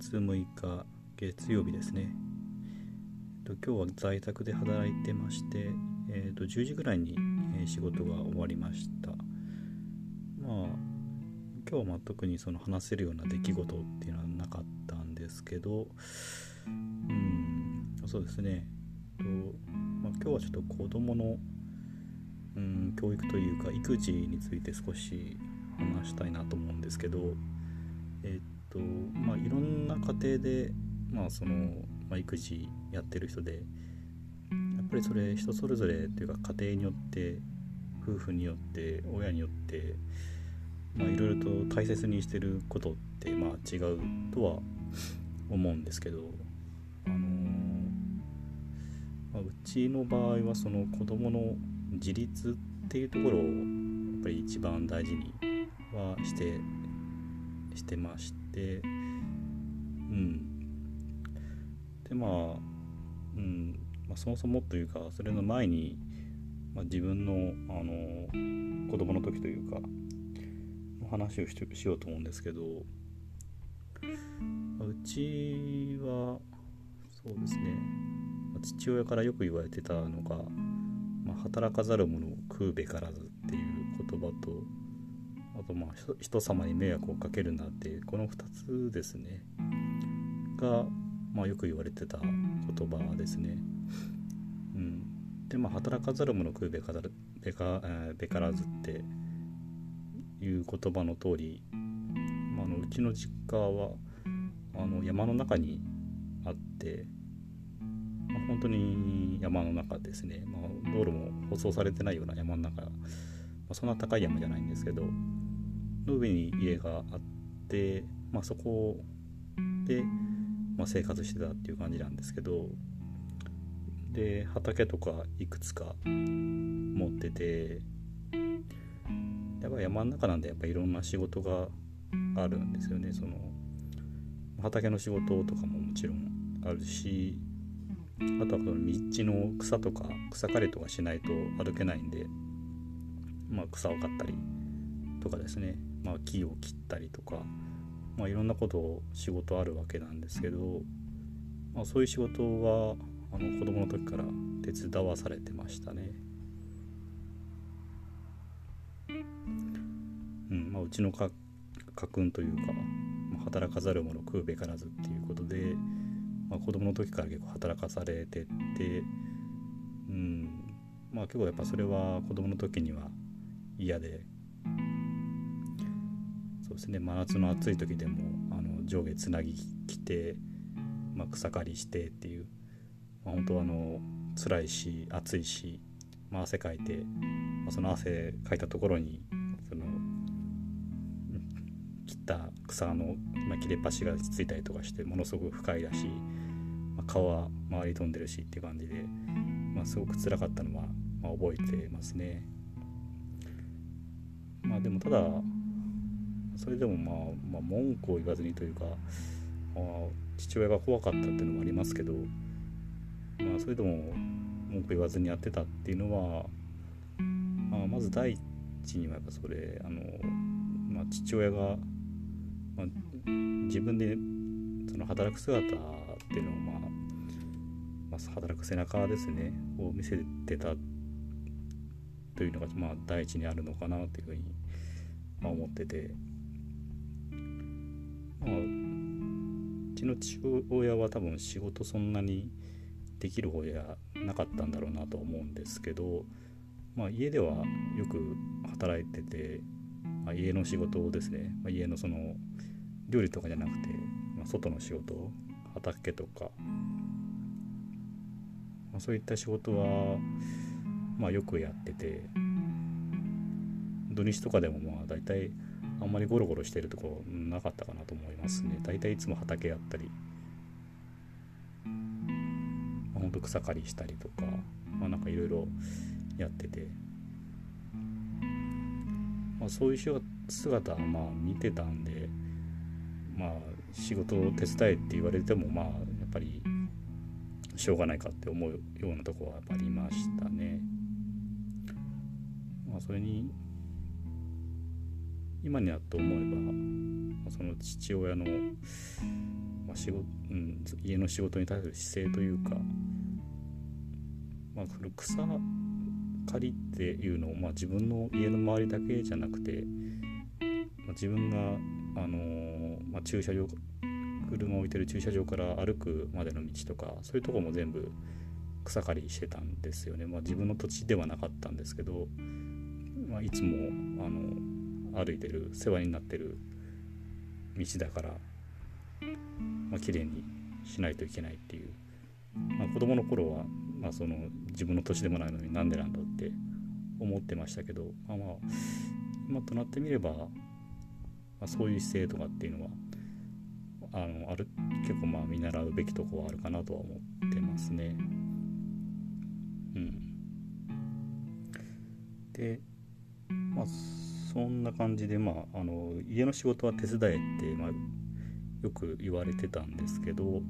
月6日月曜日ですね、えっと、今日は在宅で働いてまして、えっと、10時ぐらいに、仕事が終わりました。まあ今日は特にその話せるような出来事っていうのはなかったんですけどうんそうですね、とまあ、今日はちょっと子供のうん教育というか育児について少し話したいなと思うんですけどえっとまあいろんな家庭でまあその、まあ、育児やってる人でやっぱりそれ人それぞれというか家庭によって夫婦によって親によってまあいろいろと大切にしてることってまあ違うとは思うんですけどあのまあ、うちの場合はその子供の自立っていうところをやっぱり一番大事にはしてしてましてうん。でまあうん。まあ、そもそもというかそれの前に、まあ、自分のあの子供の時というかの話をししようと思うんですけどうちはそうですね。父親からよく言われてたのがまあ、働かざる者食うべからずっていう言葉とあとまあ人様に迷惑をかけるなっていうこの2つですね。が、まあ、よく言われてた言葉ですね。うん、でまあ働かざる者食うべからべか、べからずっていう言葉の通り、まあ、のうちの実家はあの山の中にあってまあ、本当に山の中ですね、まあ、道路も舗装されてないような山の中、あ、そんな高い山じゃないんですけどの上に家があって、まあ、そこで、まあ、生活してたっていう感じなんですけどで畑とかいくつか持っててやっぱ山の中なんでやっぱいろんな仕事があるんですよね。その畑の仕事とかももちろんあるしあとは道の草とか草刈りとかしないと歩けないんで、まあ、草を刈ったりとかですね、まあ、木を切ったりとか、まあ、いろんなことを仕事あるわけなんですけど、まあ、そういう仕事はあの子供の時から手伝わされてましたね。うんまあ、うちの家訓というか、まあ、働かざる者食うべからずっていうことで、まあ、子供の時から結構働かされててうんまあ結構やっぱそれは子供の時には嫌で。そうですね。真夏の暑い時でもあの上下つなぎ着て、まあ、草刈りしてっていう、まあ、本当はあの辛いし暑いし、まあ、汗かいて、まあ、その汗かいたところにその切った草の、まあ、切れ端がついたりとかしてものすごく不快だしまあ、顔は周り飛んでるしっていう感じで、まあ、すごく辛かったのは、まあ、覚えてますね。まあでもただそれでもまあ、まあ、文句を言わずにというか、まあ、父親が怖かったっていうのもありますけど、まあ、それでも文句言わずにやってたっていうのは、まあ、まず第一にはやっぱそれあの、まあ、父親が、まあ、自分でその働く姿っていうのをまあまあ、働く背中ですねを見せてたってというのが、まあ、第一にあるのかなというふうに、まあ、思ってて、まあ、うちの父親は多分仕事そんなにできる方じゃなかったんだろうなと思うんですけど、まあ、家ではよく働いてて、まあ、家の仕事をですね、まあ、家のその料理とかじゃなくて、まあ、外の仕事畑とか。まあ、そういった仕事は、まあ、よくやってて土日とかでもまあ大体あんまりゴロゴロしてるとこなかったかなと思いますね大体いつも畑やったり、まあ、ほんと草刈りしたりとかまあなんかいろいろやってて、まあ、そういう姿はまあ見てたんでまあ仕事を手伝えって言われてもまあやっぱりしょうがないかって思うようなとこはやっぱありましたね。まあ、それに今になって思えばその父親のまあ仕事うん、家の仕事に対する姿勢というか、まあ、その草刈りっていうのを、まあ、自分の家の周りだけじゃなくて、まあ、自分が、あのー、まあ、駐車場車を置いてる駐車場から歩くまでの道とかそういうとこも全部草刈りしてたんですよね、まあ、自分の土地ではなかったんですけど、まあ、いつもあの歩いてる世話になってる道だから、まあ綺麗にしないといけないっていう、まあ、子供の頃は、まあ、その自分の土地でもないのになんでなんだって思ってましたけど、まあ、まあ今となってみれば、まあ、そういう姿勢とかっていうのはあのある結構まあ見習うべきとこはあるかなとは思ってますね。うん、でまあそんな感じでまああの家の仕事は手伝えって、まあ、よく言われてたんですけど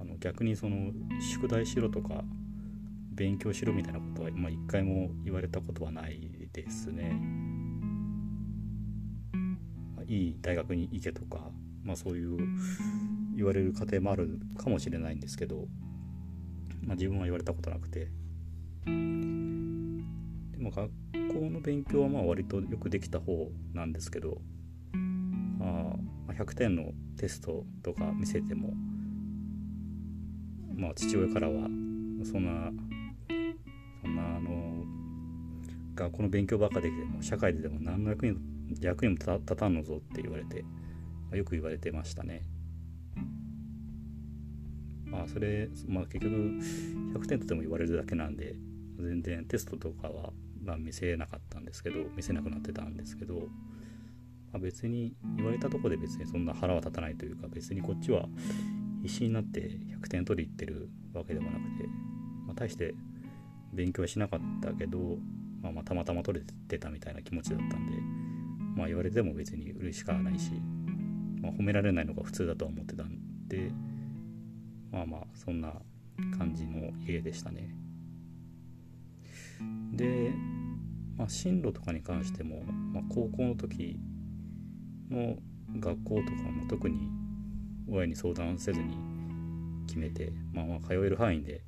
あの逆にその宿題しろとか勉強しろみたいなことは、まあ、回も言われたことはないですね。いい大学に行けとか、まあ、そういう言われる過程もあるかもしれないんですけど、まあ、自分は言われたことなくてでも学校の勉強はまあ割とよくできた方なんですけど、まあ、100点のテストとか見せても、まあ、父親からはそんなそんなあの学校の勉強ばっかできても社会ででも何の役に役にも立たんのぞって言われて、まあ、よく言われてましたね。まあそれ、まあ、結局100点とでも言われるだけなんで全然テストとかは、まあ、見せなかったんですけど見せなくなってたんですけど、まあ、別に言われたとこで別にそんな腹は立たないというか別にこっちは必死になって100点取りに行ってるわけでもなくて、まあ、大して勉強しなかったけど、まあ、まあたまたま取れてたみたいな気持ちだったんでまあ言われても別に嬉しかないし、まあ、褒められないのが普通だとは思ってたんでまあまあそんな感じの家でしたね。で、まあ、進路とかに関しても、まあ、高校の時の学校とかも特に親に相談せずに決めて、まあ、まあ通える範囲で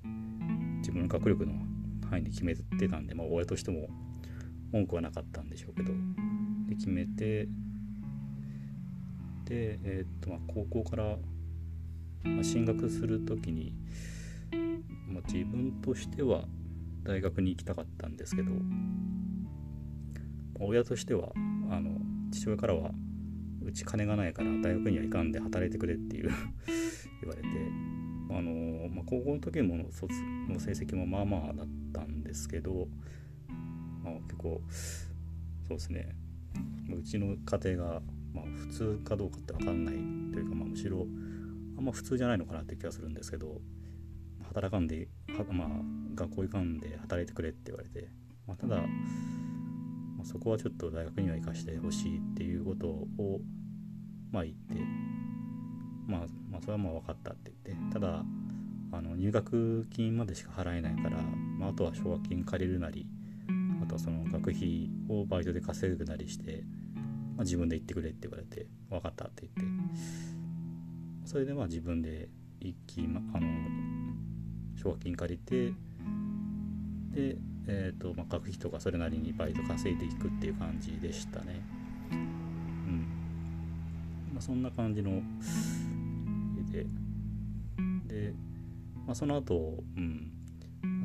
自分の学力の範囲で決めてたんで、まあ、親としても文句はなかったんでしょうけどで決めてで、えー、っとまあ、高校から、進学する時に、まあ、自分としては大学に行きたかったんですけど親としてはあの父親からはうち金がないから大学には行かんで働いてくれっていう 言われてあの、まあ、高校の時も卒の成績もまあまあだったんですけど、まあ、結構そうですね。うちの家庭が、まあ、普通かどうかって分かんないというか、まあ、むしろあんま普通じゃないのかなって気がするんですけど働かんでまあ、学校行かんで働いてくれって言われて、まあ、ただ、まあ、そこはちょっと大学には行かしてほしいっていうことを、まあ、言って、まあ、まあそれはまあ分かったって言ってただあの入学金までしか払えないから、まあ、あとは奨学金借りるなりあとはその学費をバイトで稼ぐなりして、まあ、自分で行ってくれって言われて分かったって言って。それでまあ自分で一気、ま、あの奨学金借りてで、えーとまあ、学費とかそれなりにバイト稼いでいくっていう感じでしたね。うん。まあそんな感じのでで、まあ、その後、うん、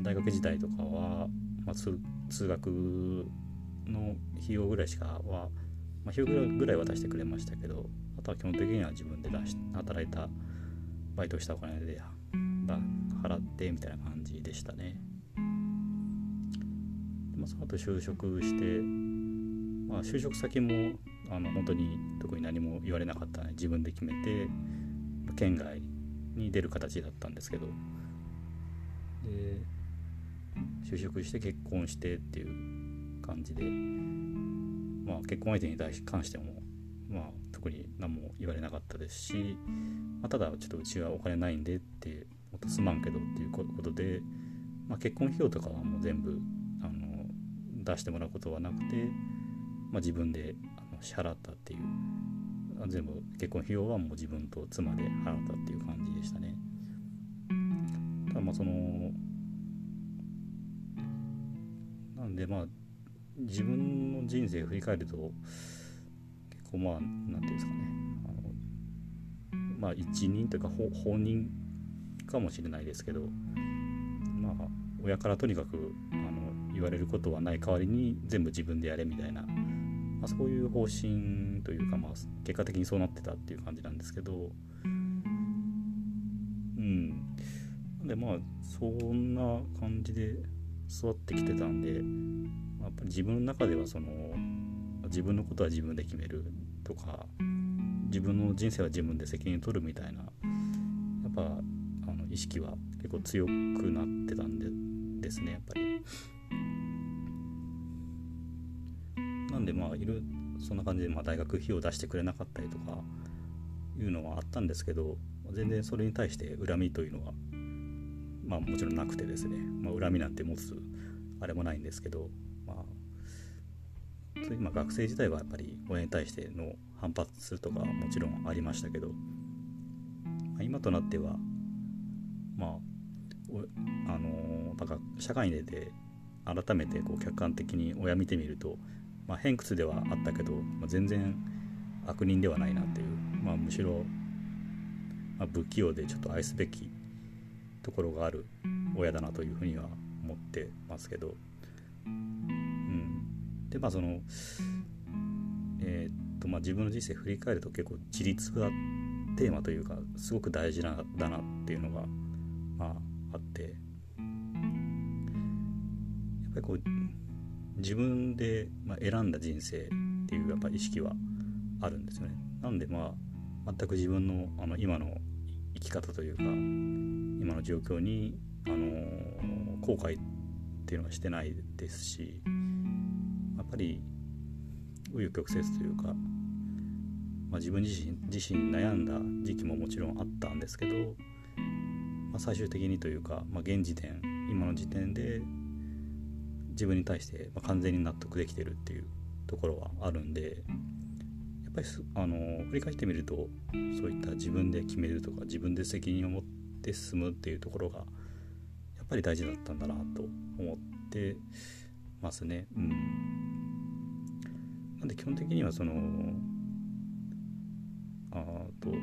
大学時代とかは、まあ、通通学の費用ぐらいしかは、まあ、費用ぐらいは出してくれましたけどあとは基本的には自分で出し働いたバイトしたお金で払ってみたいな感じでしたね。まあ、その後就職して、まあ、就職先もあの本当に特に何も言われなかったので自分で決めて県外に出る形だったんですけどで就職して結婚してっていう感じで、まあ、結婚相手に対関しても、まあ、特に何も言われなかったですし、まあ、ただちょっとうちはお金ないんでってもっとすまんけどっていうことで、まあ、結婚費用とかはもう全部あの出してもらうことはなくて、まあ、自分であの支払ったっていう全部結婚費用はもう自分と妻で払ったっていう感じでしたね。ただまあそのなんでまあ自分の人生振り返ると結構まあ何て言うんですかね。あのまあ一人というか本人かもしれないですけどまあ親からとにかくあの言われることはない代わりに全部自分でやれみたいな、まあ、そういう方針というか、まあ、結果的にそうなってたっていう感じなんですけどうん。でまあそんな感じで育ってきてたんでやっぱり自分の中ではその自分のことは自分で決めるとか自分の人生は自分で責任を取るみたいなやっぱ意識は結構強くなってたんでですねやっぱり。なんでまあいるそんな感じでまあ大学費を出してくれなかったりとかいうのはあったんですけど全然それに対して恨みというのはまあもちろんなくてですね、まあ、恨みなんて持つあれもないんですけどまあそう今学生時代はやっぱり親に対しての反発とかもちろんありましたけど、まあ、今となってはまああのだか社会に出て改めてこう客観的に親見てみると、まあ、偏屈ではあったけど、まあ、全然悪人ではないなっていう、まあ、むしろ、まあ、不器用でちょっと愛すべきところがある親だなというふうには思ってますけど、うん、でまあそのえー、っとまあ自分の人生振り返ると結構自立がテーマというかすごく大事なだなっていうのがまああってやっぱりこう自分で、ま選んだ人生っていうやっぱ意識はあるんですよね。なんでまあ全く自分のあの今の生き方というか今の状況に、あのー、後悔っていうのはしてないですしやっぱり紆余曲折というか、まあ、自分自身自身悩んだ時期ももちろんあったんですけど、まあ、最終的にというか、まあ、現時点今の時点で自分に対して完全に納得できてるっていうところはあるんでやっぱりあの振り返ってみるとそういった自分で決めるとか自分で責任を持って進むっていうところがやっぱり大事だったんだなと思ってますね。うん、なんで基本的にはそのあと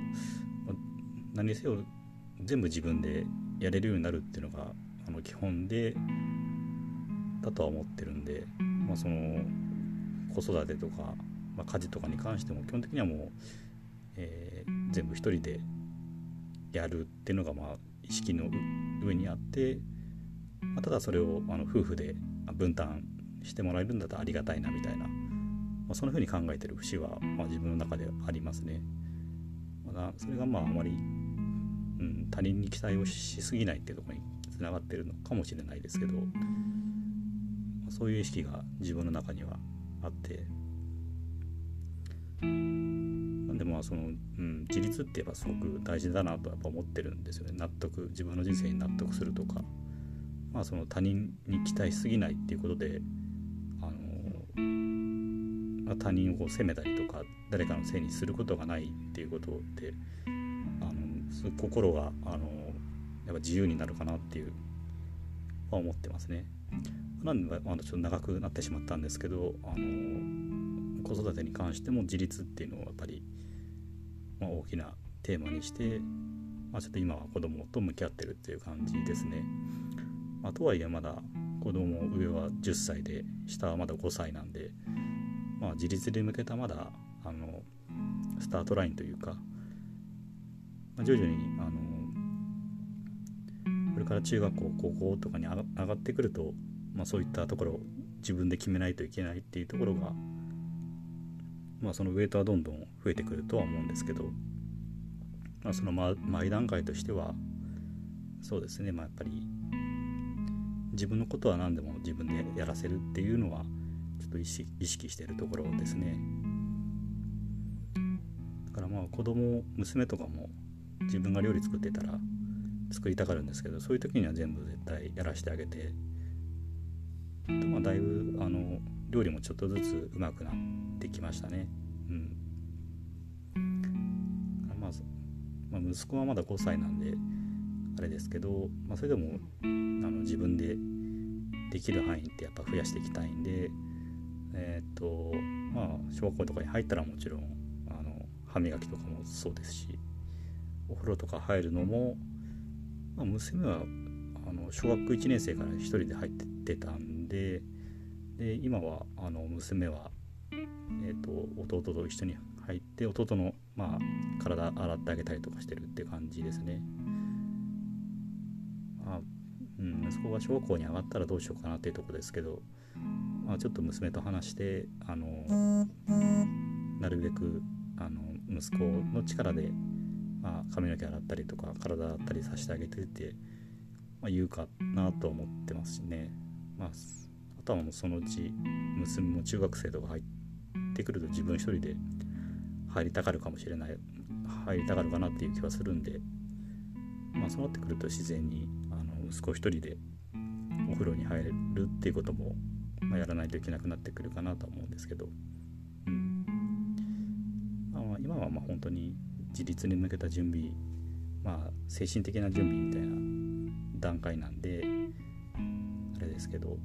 何せよ全部自分でやれるようになるっていうのがあの基本でだとは思ってるんで、まあ、その子育てとかまあ、家事とかに関しても基本的にはもう、えー、全部一人でやるっていうのがまあ意識の上にあって、まあ、ただそれをあの夫婦で分担してもらえるんだったらありがたいなみたいな、まあ、そんな風に考えてる節は、まあ、自分の中でありますね。まあ、それがまああまり、うん、他人に期待をしすぎないっていうところにつながってるのかもしれないですけど、まあ、そういう意識が自分の中にはあってなんでまあその、うん、自立って言えばすごく大事だなとやっぱ思ってるんですよね。納得自分の人生に納得するとか。まあその他人に期待しすぎないっていうことであの、まあ、他人をこう責めたりとか誰かのせいにすることがないっていうことであの心があのやっぱ自由になるかなっていうは思ってますね。なんで、まあ、ちょっと長くなってしまったんですけどあの子育てに関しても自立っていうのをやっぱり、まあ、大きなテーマにして、まあ、ちょっと今は子供と向き合ってるっていう感じですね。まあ、とはいえまだ子供上は10歳で下はまだ5歳なんで、まあ、自立に向けたまだあのスタートラインというか、まあ、徐々にあのこれから中学校高校とかに上がってくると、まあ、そういったところを自分で決めないといけないっていうところがまあ、そのウェイトはどんどん増えてくるとは思うんですけど、まあ、その前段階としてはそうですね、まあ、やっぱり自分のことは何でも自分でやらせるっていうのはちょっと意識してるところですね。だからまあ子供娘とかも自分が料理作ってたら作りたがるんですけどそういう時には全部絶対やらせてあげてとまあ、だいぶあの料理もちょっとずつうまくなってきましたね。うんまあ、息子はまだ5歳なんであれですけど、まあ、それでもあの自分でできる範囲ってやっぱ増やしていきたいんでえっ、とまあ小学校とかに入ったらもちろんあの歯磨きとかもそうですしお風呂とか入るのも、まあ、娘はあの小学1年生から1人で入ってたんでで今はあの娘は、えーと、弟と一緒に入って弟の、まあ、体洗ってあげたりとかしてるって感じですね。まあうん、息子が小学校に上がったらどうしようかなっていうとこですけど、まあ、ちょっと娘と話してあのなるべくあの息子の力で、まあ、髪の毛洗ったりとか体洗ったりさせてあげてって、まあ、言うかなと思ってますしね。まあとはもうそのうち娘も中学生とか入ってくると自分一人で入りたがるかもしれない入りたがるかなっていう気はするんで。まあそうなってくると自然にあの息子一人でお風呂に入るっていうことも、まあ、やらないといけなくなってくるかなと思うんですけど、うん。まあ、今はまあ本当に自立に向けた準備まあ精神的な準備みたいな段階なんであれですけど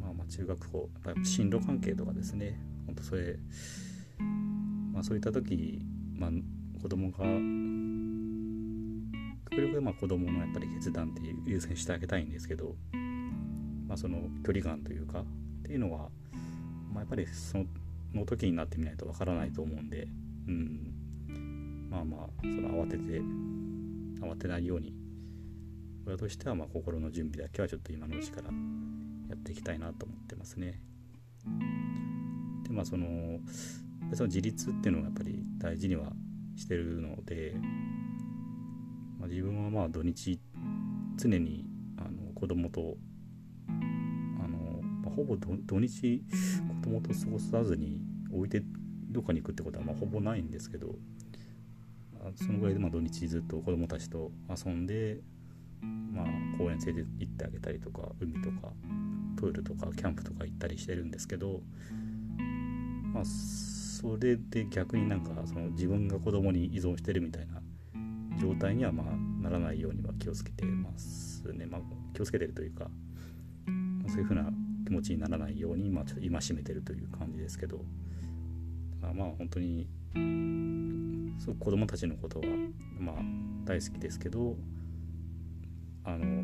まあ、まあ中学校やっぱ進路関係とかですね。ほんとそれ、まあ、そういった時、まあ、子供が極力まあ子供のやっぱり決断って優先してあげたいんですけど、まあ、その距離感というかっていうのは、まあ、やっぱりその時になってみないとわからないと思うんで、うん、まあまあその慌てて慌てないように親としてはまあ心の準備だけはちょっと今のうちからやっていきたいなと思ってますね。でまあそのその自立っていうのがやっぱり大事にはしてるので、まあ、自分はまあ土日常にあの子供とあの、まあ、ほぼ土日子供と過ごさずに置いてどっかに行くってことはまあほぼないんですけどそのぐらいでま土日ずっと子供たちと遊んで、まあ、公園連れて行ってあげたりとか海とかプールとかキャンプとか行ったりしてるんですけど、まあ、それで逆になんかその自分が子供に依存してるみたいな状態にはまならないようには気をつけてますね、まあ、気をつけてるというか、まあ、そういうふうな気持ちにならないように、まあ、ちょっと戒めてるという感じですけど、まあ、まあ本当にすごく子供たちのことはまあ大好きですけどあの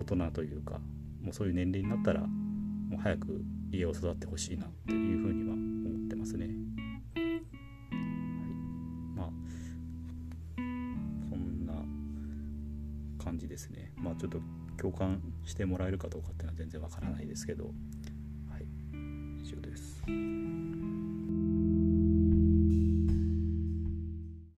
大人というかもうそういう年齢になったらもう早く家を育ってほしいなっていうふうには思ってますね。はい、まあそんな感じですね。まあちょっと共感してもらえるかどうかっていうのは全然わからないですけど、はい、以上です